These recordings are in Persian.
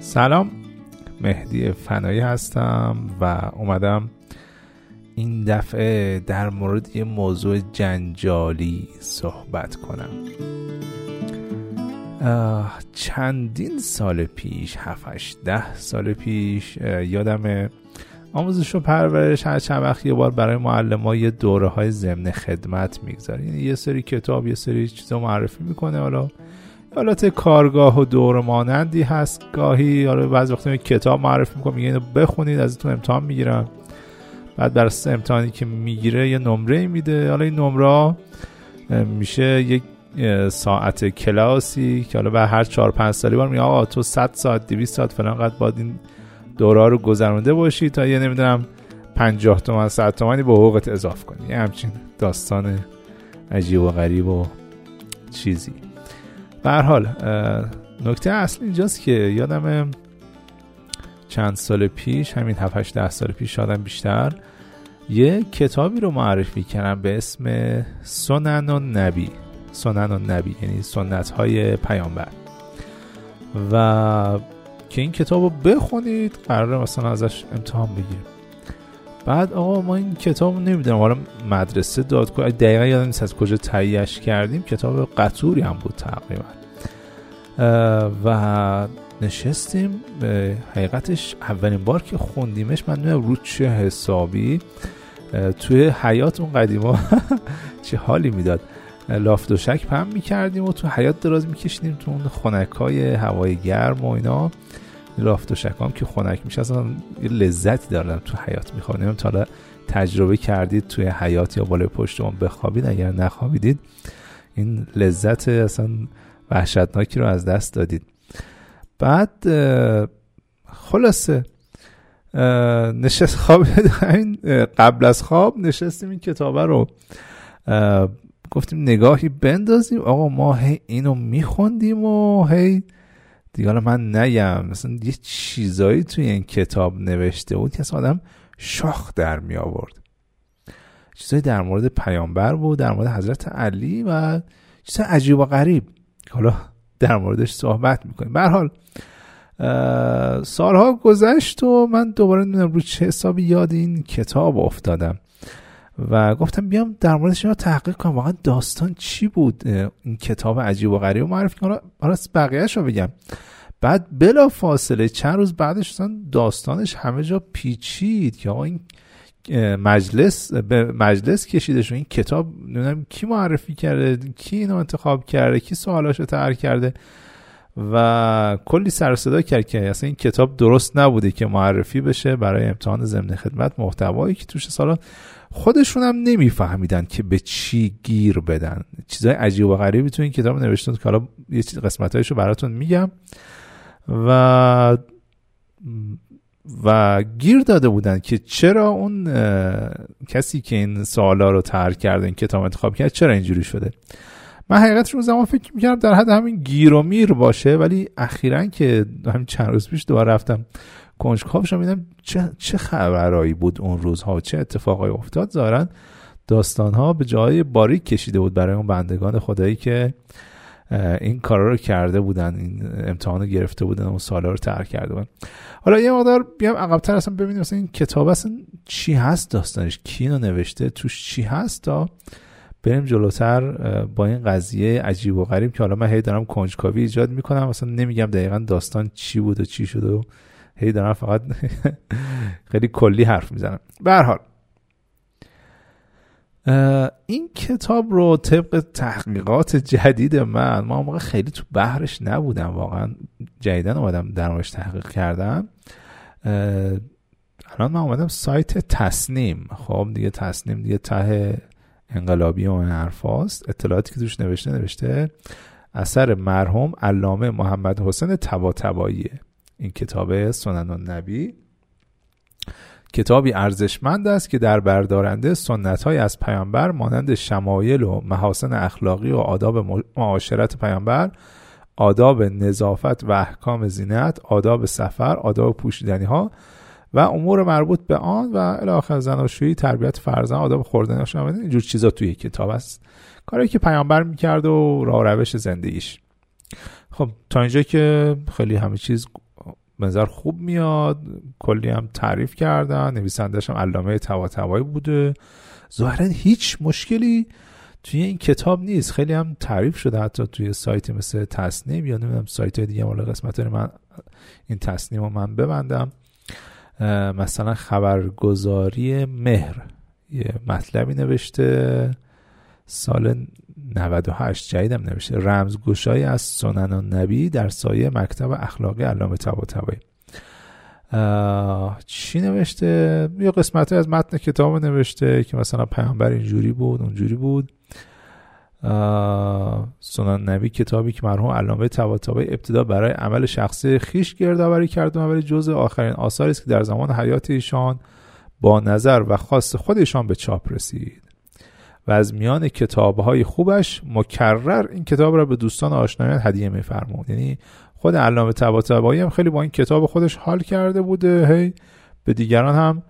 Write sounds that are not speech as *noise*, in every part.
سلام مهدی فنایی هستم و اومدم این دفعه در مورد یه موضوع جنجالی صحبت کنم. چندین سال پیش هفتش ده سال پیش یادم آموزش و پرورش هر چند وقت یه بار برای معلم یه دوره های ضمن خدمت می‌گذاره یعنی یه سری کتاب یه سری چیزا معرفی می‌کنه حالا. حالت کارگاه و دور مانندی هست. گاهی حالا بعض وقتا کتاب معرفی می‌کنه میگه بخونید ازتون امتحان می‌گیرم. بعد بر امتحانی که می‌گیره یه نمره میده. حالا این نمره میشه یک ساعت کلاسی که حالا به هر چهار پنج سالی بار میگه آقا تو 100 ساعت 200 ساعت فلان قد باید این دوره رو گذرونده باشی تا یه نمی‌دونم 50 تومن 100 تومنی به حقوقت اضاف کنی. یه همچین داستان عجیب و غریب و چیزی. به حال نکته اصلی اینجاست که یادم چند سال پیش همین 7 ده سال پیش شادم بیشتر یه کتابی رو معرفی کردم به اسم سنن و نبی. سنن و نبی یعنی سنت های پیامبر. و که این کتاب رو بخونید قراره مثلا ازش امتحان بگیریم. بعد آقا ما این کتاب نمی‌دونم. حالا مدرسه دادگاه دقیقا یادم نیست از کجا تهیهش کردیم کتاب قطوری هم بود تقریبا. و نشستیم حقیقتش اولین بار که خوندیمش من نمی‌دونم رو چه حسابی. توی حیات اون قدیما *laughs* چه حالی می‌داد. لافت و شک پم می‌کردیم و تو حیات دراز میکشیدیم تو اون خونک های هوای گرم و اینا. لافت و شک هم که خونک میشه اصلا یه لذتی دارم تو حیات می‌خوام تا تجربه کردید توی حیات یا بالای پشت اون بخوابید؟ اگر نخوابیدید این لذت اصلا وحشتناکی رو از دست دادید. بعد خلاصه نشست خواب *laughs* قبل از خواب نشستیم این کتابه رو. گفتیم نگاهی بندازیم. آقا ما هی اینو میخوندیم و هی دیگه حالا من نگم. مثلا یه چیزایی توی این کتاب نوشته بود که آدم شاخ در می آورد. چیزایی در مورد پیامبر بود در مورد حضرت علی و چیزای عجیب و غریب. حالا در موردش صحبت می‌کنیم. به حال سالها گذشت و من دوباره نمی‌دونم رو چه حسابی یاد این کتاب افتادم. و گفتم بیام در موردش رو تحقیق کنم واقعا داستان چی بود این کتاب عجیب و غریب. و معرفی کنم. حالا بقیهش رو بگم. بعد بلا فاصله چند روز بعدش داستانش همه جا پیچید که آقا این مجلس به مجلس کشیده این کتاب نمی‌دونم کی معرفی کرده کی اینو انتخاب کرده کی سوالاشو طرح کرده. و کلی سر صدا کرد که اصلا این کتاب درست نبوده که معرفی بشه برای امتحان ضمن خدمت محتوایی که توش سالا خودشون هم نمیفهمیدن که به چی گیر بدن. چیزای عجیب و غریبی تو این کتاب نوشتن. که حالا یه چیز قسمتایشو براتون میگم. و و گیر داده بودن که چرا اون کسی که این سوالا رو طرح کرده این کتاب انتخاب کرد چرا اینجوری شده؟ من حقیقت رو زمان فکر می‌کردم در حد همین گیر و میر باشه ولی اخیرا که همین چند روز پیش دوباره رفتم کنجکاو شدم چه چه خبرایی بود اون روزها چه اتفاقایی افتاد. ظاهرا داستانها به جای باریک کشیده بود برای اون بندگان خدایی که این کارا رو کرده بودن این امتحان رو گرفته بودن اون سالا رو ترک کرده بودن. حالا یه مقدار بیام عقبتر اصلا ببینیم مثلا این کتاب اصلا چی هست داستانش؟ کی نوشته؟ توش چی هست تا بریم جلوتر با این قضیه عجیب و غریب که حالا من هی دارم کنجکاوی ایجاد می‌کنم. مثلا نمیگم دقیقا داستان چی بود و چی شده و هی دارم فقط *laughs* خیلی کلی حرف می‌زنم. به حال. این کتاب رو طبق تحقیقات جدید من ما موقع خیلی تو بحرش نبودم واقعا جدیدن اومدم در تحقیق کردم. الان من اومدم سایت تصنیم خب دیگه تصنیم دیگه ته انقلابی و حرفاست. اطلاعاتی که توش نوشته نوشته اثر مرحوم علامه محمد حسین تبا تباییه این کتاب سنن نبی کتابی ارزشمند است که در بردارنده سنت های از پیامبر مانند شمایل و محاسن اخلاقی و آداب معاشرت پیامبر آداب نظافت و احکام زینت آداب سفر آداب پوشیدنی ها و امور مربوط به آن و الاخر زناشویی تربیت فرزند آداب خوردن اینجور چیزا توی کتاب است کاری که پیامبر می‌کرد و راه روش زندگیش. خب تا اینجا که خیلی همه چیز نظر خوب میاد. کلی هم تعریف کردن. نویسندش هم علامه تواتوایی بوده. ظاهرا هیچ مشکلی توی این کتاب نیست. خیلی هم تعریف شده حتی توی سایت مثل تصنیم یا نمی‌دونم سایت دیگه مال قسمت من این تصنیم رو من ببندم. مثلا خبرگزاری مهر. یه مطلبی نوشته. سال 98 جدیدم نوشته. رمزگشایی از سنن نبی در سایه مکتب اخلاقی علامه طباطبایی. چی نوشته؟ یه قسمت از متن کتاب نوشته که مثلا پیامبر اینجوری بود اونجوری بود. سنن نبی کتابی که مرحوم علامه طباطبایی ابتدا برای عمل شخصی خیش گردآوری کرد ولی جزء آخرین آثاری است که در زمان حیات ایشان با نظر و خاص خودشان به چاپ رسید. و از میان کتابهای خوبش مکرر این کتاب را به دوستان آشنایان هدیه میفرمود. یعنی خود علامه طباطبایی هم خیلی با این کتاب خودش حال کرده بوده. هی به دیگران هم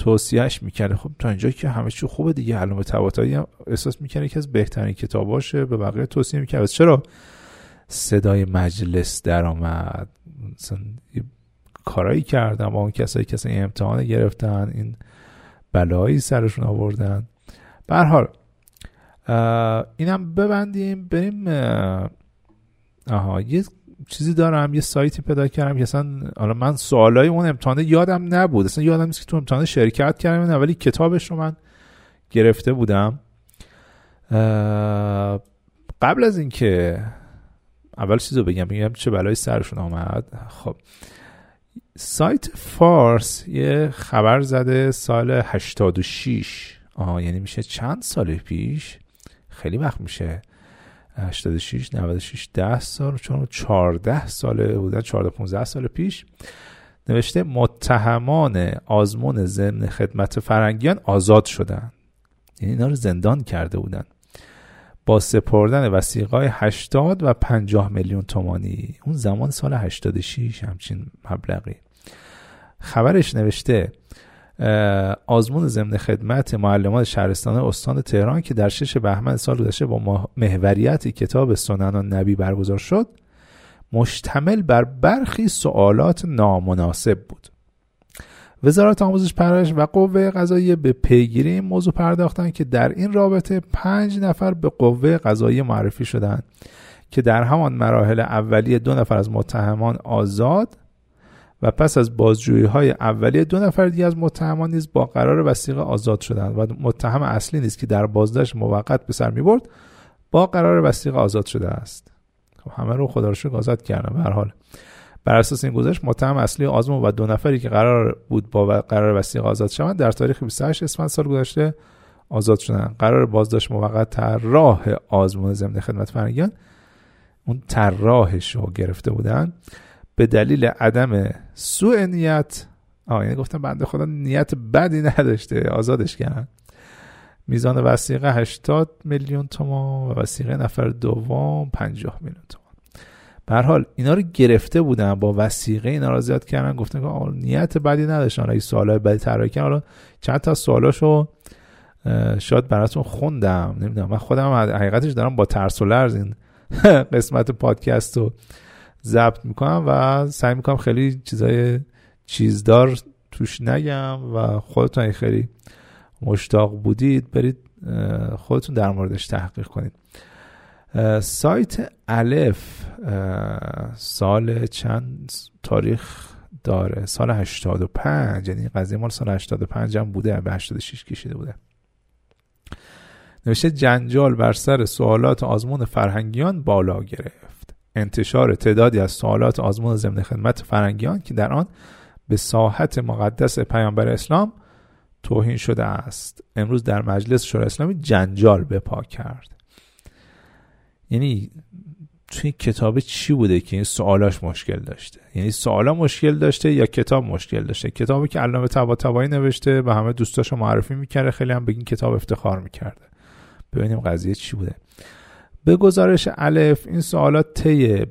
توصیهش می‌کنه خب تا اینجا که همه چی خوبه دیگه. علامه طباطبایی هم احساس می‌کنه که از بهترین کتاباشه. به بقیه توصیه می‌کنه چرا صدای مجلس در آمد کارایی کردن با اون کسایی که امتحان گرفتن این بلایی سرشون آوردن. به حال اینم ببندیم. بریم آها یه چیزی دارم یه سایتی پیدا کردم که اصلا حالا من سوالای اون امتحان یادم نبود. اصلا یادم نیست که تو امتحان شرکت کردم ولی کتابش رو من گرفته بودم. قبل از اینکه اول چیز رو بگم بگم چه بلایی سرشون آمد. خب سایت فارس یه خبر زده سال 86 آها یعنی میشه چند سال پیش؟ خیلی وقت میشه. 86 96 10 سال چون 14 سال بودن 14 15 سال پیش نوشته متهمان آزمون ضمن خدمت فرنگیان آزاد شدن. یعنی اینا رو زندان کرده بودن. با سپردن وسیقای 80 و 50 میلیون تومانی. اون زمان سال 86 همچین مبلغی. خبرش نوشته آزمون ضمن خدمت معلمان شهرستان استان تهران که در شش بهمن سال گذشته با محوریت کتاب سنن و نبی برگزار شد مشتمل بر برخی سوالات نامناسب بود. وزارت آموزش پرورش و قوه قضاییه به پیگیری این موضوع پرداختند که در این رابطه پنج نفر به قوه قضاییه معرفی شدند که در همان مراحل اولیه دو نفر از متهمان آزاد و پس از بازجویی های اولیه دو نفر دیگه از متهمان نیز با قرار وسیقه آزاد شدند و متهم اصلی نیست که در بازداشت موقت به سر می‌برد با قرار وسیقه آزاد شده است. خب همه رو خدا رو آزاد کردن به حال. بر اساس این گزارش متهم اصلی آزمون و دو نفری که قرار بود با قرار وسیقه آزاد شوند در تاریخ 28 اسفند سال گذشته آزاد شدن قرار بازداشت موقت طراح آزمون ضمن خدمت فرنگیان اون طراحش رو گرفته بودن. به دلیل عدم سوء نیت. آه یعنی گفتم بنده خدا نیت بدی نداشته آزادش کردن. میزان وسیقه 80 میلیون تومان و وسیقه نفر دوم 50 میلیون تومان. به حال اینا رو گرفته بودن با وسیقه اینا رو زیاد کردن گفتن که نیت بدی نداشتن. اگه سوالای بدی طراحی کردن. حالا چند تا سوالاشو شاید براتون خوندم. نمی‌دونم. من خودم حقیقتش دارم با ترس و لرز این *laughs* قسمت پادکست رو ضبط می‌کنم و سعی می‌کنم خیلی چیزای چیزدار توش نگم و خودتون خیلی مشتاق بودید برید خودتون در موردش تحقیق کنید. سایت الف سال چند تاریخ داره؟ سال 85 یعنی قضیه مال سال 85 هم بوده به 86 کشیده بوده. نوشته جنجال بر سر سوالات آزمون فرهنگیان بالا گرفت. انتشار تعدادی از سوالات آزمون ضمن خدمت فرهنگیان که در آن به ساحت مقدس پیامبر اسلام توهین شده است. امروز در مجلس شورای اسلامی جنجال به پا کرد. یعنی توی کتاب چی بوده که این سوالاش مشکل داشته؟ یعنی سوالا مشکل داشته یا کتاب مشکل داشته؟ کتابی که علامه طباطبایی نوشته و همه دوستاشو معرفی می‌کرده خیلی هم به این کتاب افتخار می‌کرده. ببینیم قضیه چی بوده. به گزارش الف این سوالات طی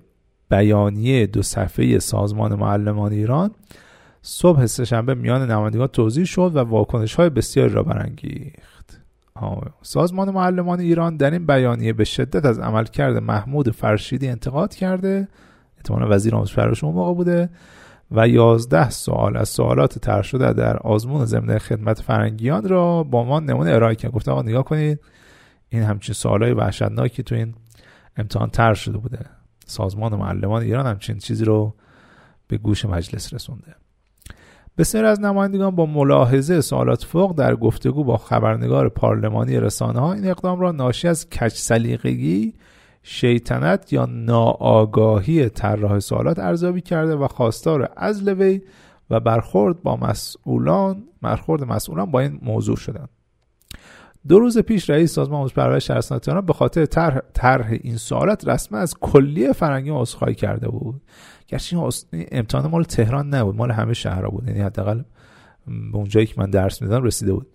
بیانیه دو صفحه سازمان معلمان ایران صبح سهشنبه میان نمایندگان توضیح شد و واکنش های بسیاری را برانگیخت. سازمان معلمان ایران در این بیانیه به شدت از عملکرد محمود فرشیدی انتقاد کرده احتمالا وزیر آموزش پرورش اون موقع بوده و یازده سوال از سوالات طرح شده در آزمون ضمن خدمت فرنگیان را با ما نمونه ارائه کرد. گفت آقا نگاه کنید این همچین سوالای وحشتناکی تو این امتحان طرح شده بوده. سازمان معلمان ایران همچین چیزی رو به گوش مجلس رسونده. بسیار از نمایندگان با ملاحظه سوالات فوق در گفتگو با خبرنگار پارلمانی رسانه ها این اقدام را ناشی از کچ سلیقگی شیطنت یا ناآگاهی طراح سوالات ارزیابی کرده و خواستار عزل وی و برخورد با مسئولان برخورد مسئولان با این موضوع شدند. دو روز پیش رئیس سازمان آموزش پرورش شهرستان تهران به خاطر طرح این سوالات رسما از کلیه فرنگی عذرخواهی کرده بود. گرچه این امتحان مال تهران نبود مال همه شهرها بود. یعنی حداقل به اونجایی که من درس می‌دادم رسیده بود.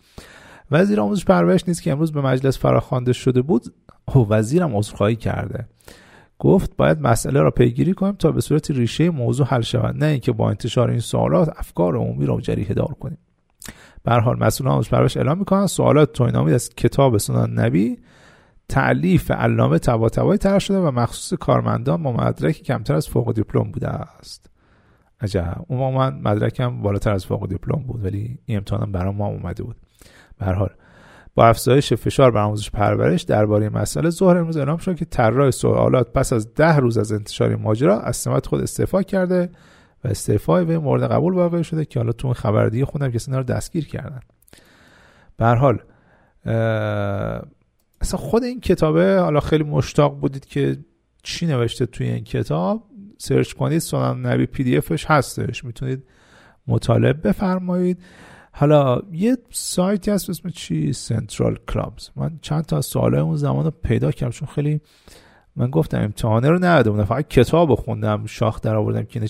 وزیر آموزش پرورش نیست که امروز به مجلس فراخوانده شده بود او وزیرم عذرخواهی کرده. گفت باید مسئله را پیگیری کنیم تا به صورت ریشه موضوع حل شود نه اینکه با انتشار این سوالات افکار عمومی را جریحه دار کنیم. به حال مسئولان آموزش پرورش اعلام می‌کنن سوالات توهین از کتاب سنن نبی تعلیف علامه طباطبایی طرح شده و مخصوص کارمندان با مدرک کمتر از فوق دیپلم بوده است. عجب. اون من مدرکم بالاتر از فوق دیپلم بود ولی این امتحانم برام ما اومده بود. به حال با افزایش فشار بر آموزش پرورش درباره مسئله ظهر امروز اعلام شد که طراح سوالات پس از ده روز از انتشار ماجرا از سمت خود استعفا کرده و استعفای به مورد قبول واقع شده که حالا تو خبردی خوندم که رو دستگیر کردن. به حال اصلا خود این کتابه حالا خیلی مشتاق بودید که چی نوشته توی این کتاب سرچ کنید سنن نبی پی دی افش هستش. می‌تونید مطالعه بفرمایید. حالا یه سایتی هست اسم چی؟ سنترال کلابز. من چند تا سوال اون زمان رو پیدا کردم چون خیلی من گفتم امتحانه رو نداده بودم فقط کتاب خوندم شاخ در آوردم که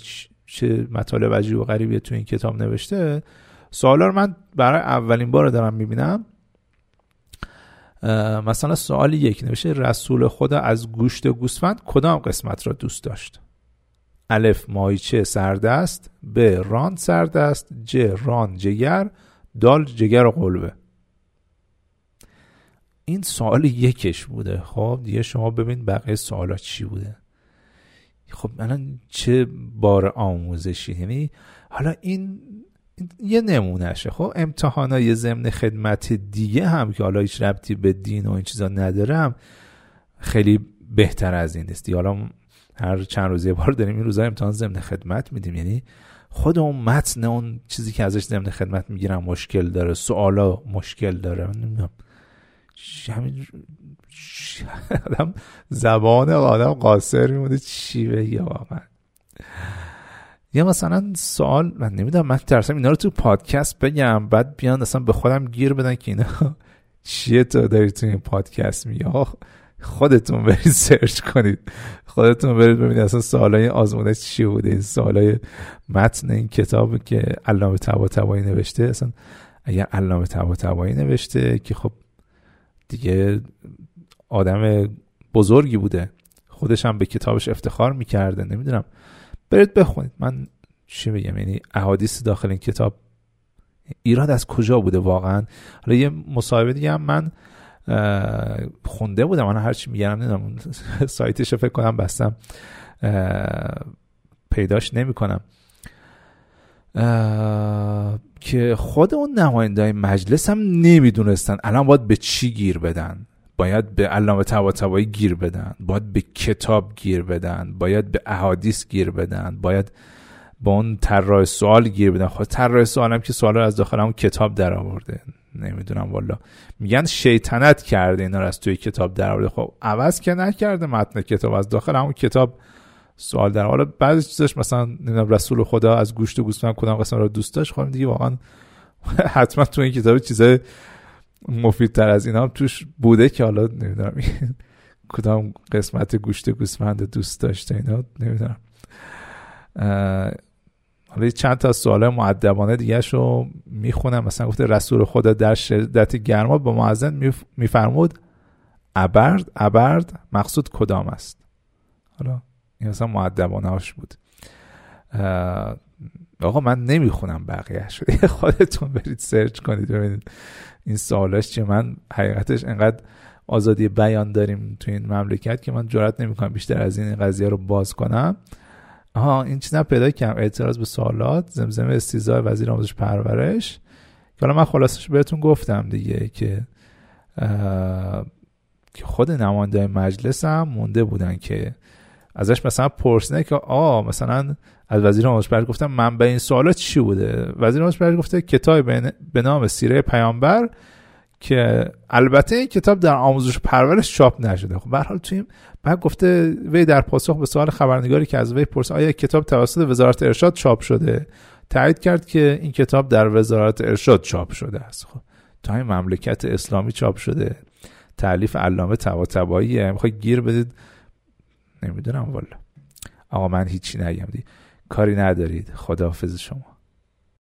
چه مطالب عجیب و غریبی تو این کتاب نوشته. سوالا رو من برای اولین بار دارم می‌بینم. مثلا سوال یک نوشته رسول خدا از گوشت گوسفند کدام قسمت را دوست داشت؟ الف مایچه سردست ب ران سردست ج ران جگر دال جگر و قلبه این سوال یکش بوده. خب دیگه شما ببین بقیه سوالا چی بوده. خب الان چه بار آموزشی؟ یعنی حالا این یه نمونهشه خب؟ امتحانای ضمن خدمت دیگه هم که حالا هیچ ربطی به دین و این چیزا ندارم خیلی بهتر از این نیست. حالا هر چند روز یه بار داریم این روزا امتحان ضمن خدمت میدیم. یعنی خود اون متن اون چیزی که ازش ضمن خدمت می‌گیرم مشکل داره سوالا مشکل داره نمی‌دونم. همین آدم زبان آدم قاصر میمونه. چی بگه واقعا یا مثلا سوال من نمی‌دونم من ترسم اینا رو تو پادکست بگم بعد بیان اصلا به خودم گیر بدن که اینا *laughs* چیه تو داری تو این پادکست میگه خودتون برید سرچ کنید. خودتون برید ببینید اصلا سوالای آزمونش چی بوده. این سوالای متن این کتاب که علامه طباطبایی نوشته اصلا اگر علامه طباطبایی نوشته که خب دیگه آدم بزرگی بوده. خودش هم به کتابش افتخار می‌کرده. نمی‌دونم. برید بخونید. من چی بگم یعنی احادیث داخل این کتاب ایراد از کجا بوده واقعا؟ حالا یه مصاحبه دیگه هم من خونده بودم. من هرچی میگم نمی‌دونم. *laughs* سایتش رو فکر کنم بستم. پیداش نمی‌کنم. که خود اون نماینده مجلس هم نمی‌دونستن الان باید به چی گیر بدن. باید به علامه طباطبایی گیر بدن. باید به کتاب گیر بدن. باید به احادیث گیر بدن. باید با اون طراح سوال گیر بدن. خب طراح سوال هم که سوال رو از داخل همون کتاب در آورده نمی‌دونم والا. میگن شیطنت کرده اینا رو از توی کتاب در آورده خب عوض که نکرده متن کتاب. از داخل همون کتاب سوال در حالا بعضی چیزش مثلا رسول خدا از گوشت و گوسفند کدام قسم رو دوست داشت؟ خب دیگه واقعا *laughs* حتما تو این کتاب چیزای مفیدتر از اینا هم توش بوده که حالا نمی‌دونم *laughs* کدام قسمت گوشت گوسفند دوست داشته اینا نمی‌دونم. حالا چند تا سوال معدبانه دیگه رو می‌خونم. مثلا گفته رسول خدا در شدت گرما با معزن میفرمود ابرد ابرد مقصود کدام است؟ حالا این مثلا معدبانه هاش بود. آقا من نمی‌خونم بقیه شده *laughs* خودتون برید سرچ کنید ببینید این سوالاش چیه. من حقیقتش انقدر آزادی بیان داریم تو این مملکت که من جرات نمی‌کنم بیشتر از این قضیه رو باز کنم. آها این چیزا پیدا کردم. اعتراض به سوالات زمزمه استیزای وزیر آموزش پرورش. که حالا من خلاصش بهتون گفتم دیگه که که خود نماینده مجلس هم مونده بودن که ازش مثلا پرسیدن که آ مثلا از وزیر آموزش گفتم من به این سوالات چی بوده؟ وزیر آموزش گفته کتاب به نام سیره پیامبر که البته این کتاب در آموزش پرورش چاپ نشده. خب به حال تویم بعد گفته وی در پاسخ به سوال خبرنگاری که از وی پرس آیا کتاب توسط وزارت ارشاد چاپ شده؟ تایید کرد که این کتاب در وزارت ارشاد چاپ شده است. خب تا این مملکت اسلامی چاپ شده. تعلیف علامه طباطباییه می‌خوای گیر بدید نمی‌دونم والا. آقا من هیچی نگم دی کاری ندارید. خداحافظ شما.